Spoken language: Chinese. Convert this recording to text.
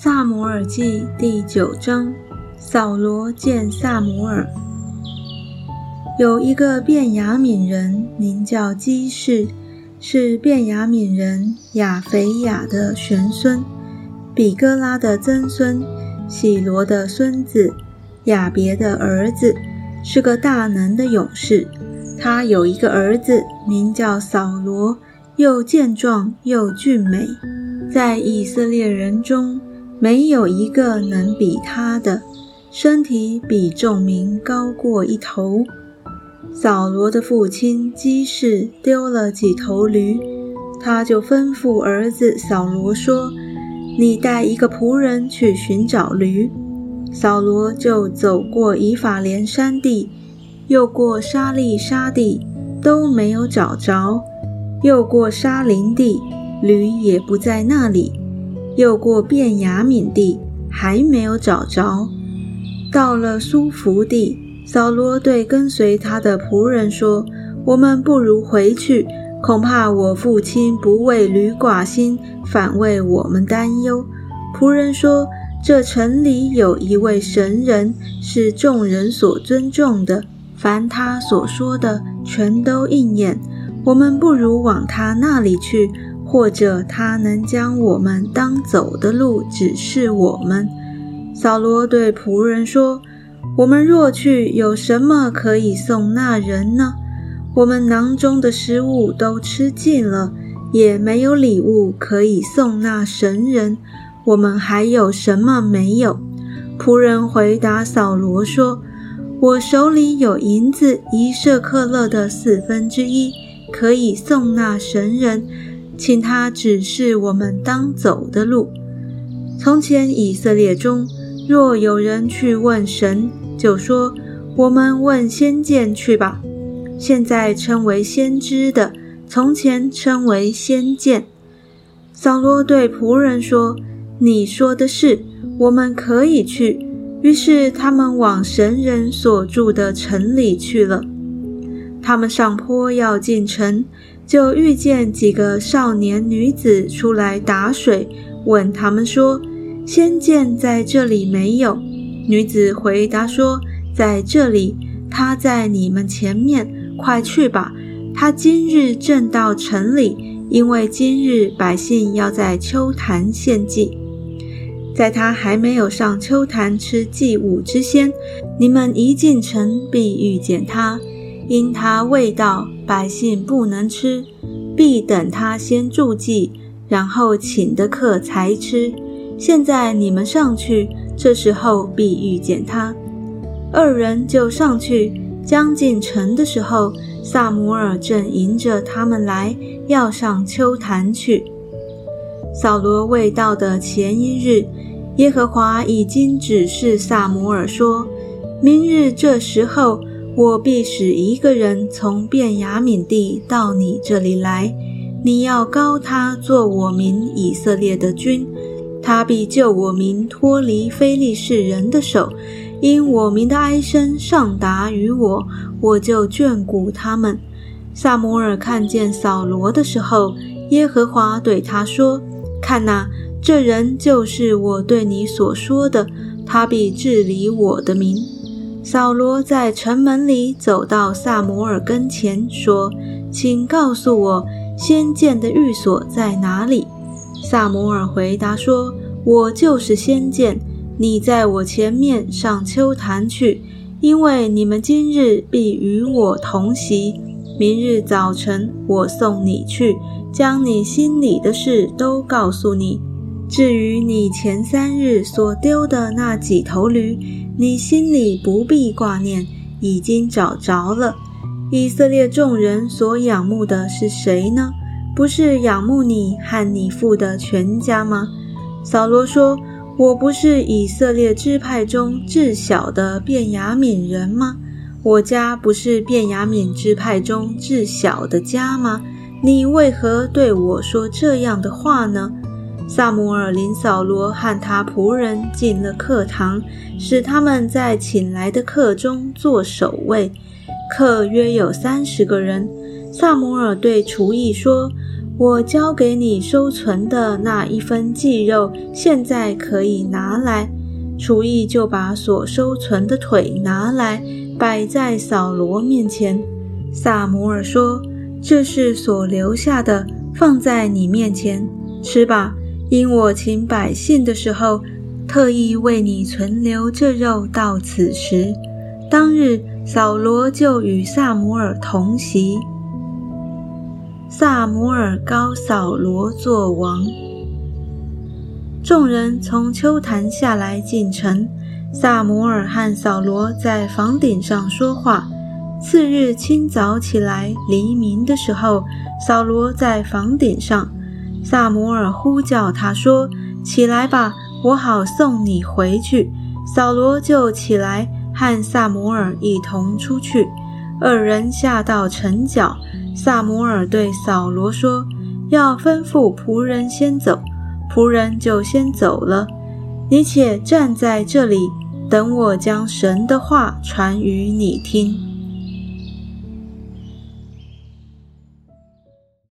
萨摩尔记第九章，扫罗见萨摩尔。有一个便雅悯人，名叫基士，是便雅悯人亚肥雅的玄孙，比哥拉的曾孙，喜罗的孙子，亚别的儿子，是个大能的勇士。他有一个儿子，名叫扫罗，又健壮又俊美，在以色列人中。没有一个能比他的身体比众民高过一头。扫罗的父亲基士丢了几头驴，他就吩咐儿子扫罗说：“你带一个仆人去寻找驴。”扫罗就走过以法莲山地，又过沙利沙地，都没有找着；又过沙林地，驴也不在那里。又过遍雅悯地，还没有找着。到了苏福地，扫罗对跟随他的仆人说：“我们不如回去，恐怕我父亲不为驴挂心，反为我们担忧。”仆人说：“这城里有一位神人，是众人所尊重的，凡他所说的，全都应验。我们不如往他那里去。”或者他能将我们当走的路指示我们。扫罗对仆人说：“我们若去，有什么可以送那人呢？我们囊中的食物都吃尽了，也没有礼物可以送那神人。我们还有什么没有？”仆人回答扫罗说：“我手里有银子一舍克勒的四分之一，可以送那神人。”请他指示我们当走的路。从前以色列中，若有人去问神，就说：“我们问先见去吧。”现在称为先知的，从前称为先见。扫罗对仆人说：“你说的是，我们可以去。”于是他们往神人所住的城里去了。他们上坡要进城。就遇见几个少年女子出来打水，问他们说：“仙剑在这里没有？”女子回答说：“在这里，他在你们前面，快去吧。他今日正到城里，因为今日百姓要在秋坛献祭，在他还没有上秋坛吃祭物之先，你们一进城必遇见他。”因他未到，百姓不能吃，必等他先住祭，然后请的客才吃。现在你们上去，这时候必遇见他。二人就上去，将进城的时候，萨摩尔正迎着他们来，要上秋坛去。扫罗未到的前一日，耶和华已经指示萨摩尔说：明日这时候。我必使一个人从便雅悯地到你这里来，你要高他做我民以色列的君，他必救我民脱离非利士人的手。因我民的哀声上达于我，我就眷顾他们。萨摩尔看见扫罗的时候，耶和华对他说：“看哪，这人就是我对你所说的，他必治理我的民。”扫罗在城门里走到萨摩尔跟前，说：“请告诉我，先见的寓所在哪里？”萨摩尔回答说：“我就是先见，你在我前面上秋坛去，因为你们今日必与我同席。明日早晨我送你去，将你心里的事都告诉你。至于你前三日所丢的那几头驴，”你心里不必挂念，已经找着了。以色列众人所仰慕的是谁呢？不是仰慕你和你父的全家吗？扫罗说：“我不是以色列支派中至小的便雅悯人吗？我家不是便雅悯支派中至小的家吗？你为何对我说这样的话呢？”萨姆尔领扫罗和他仆人进了课堂，使他们在请来的客中做守卫。客约有三十个人。萨姆尔对厨艺说：“我交给你收存的那一分祭肉，现在可以拿来。”厨艺就把所收存的腿拿来，摆在扫罗面前。萨摩尔说：“这是所留下的，放在你面前吃吧。因我请百姓的时候，特意为你存留这肉到此时。”当日，扫罗就与萨摩尔同席。萨摩尔高扫罗作王。众人从秋坛下来进城，萨摩尔和扫罗在房顶上说话。次日清早起来，黎明的时候，扫罗在房顶上，萨摩尔呼叫他说：“起来吧，我好送你回去。”扫罗就起来，和萨摩尔一同出去。二人下到城角。萨摩尔对扫罗说：“要吩咐仆人先走。”仆人就先走了。你且站在这里，等我将神的话传与你听。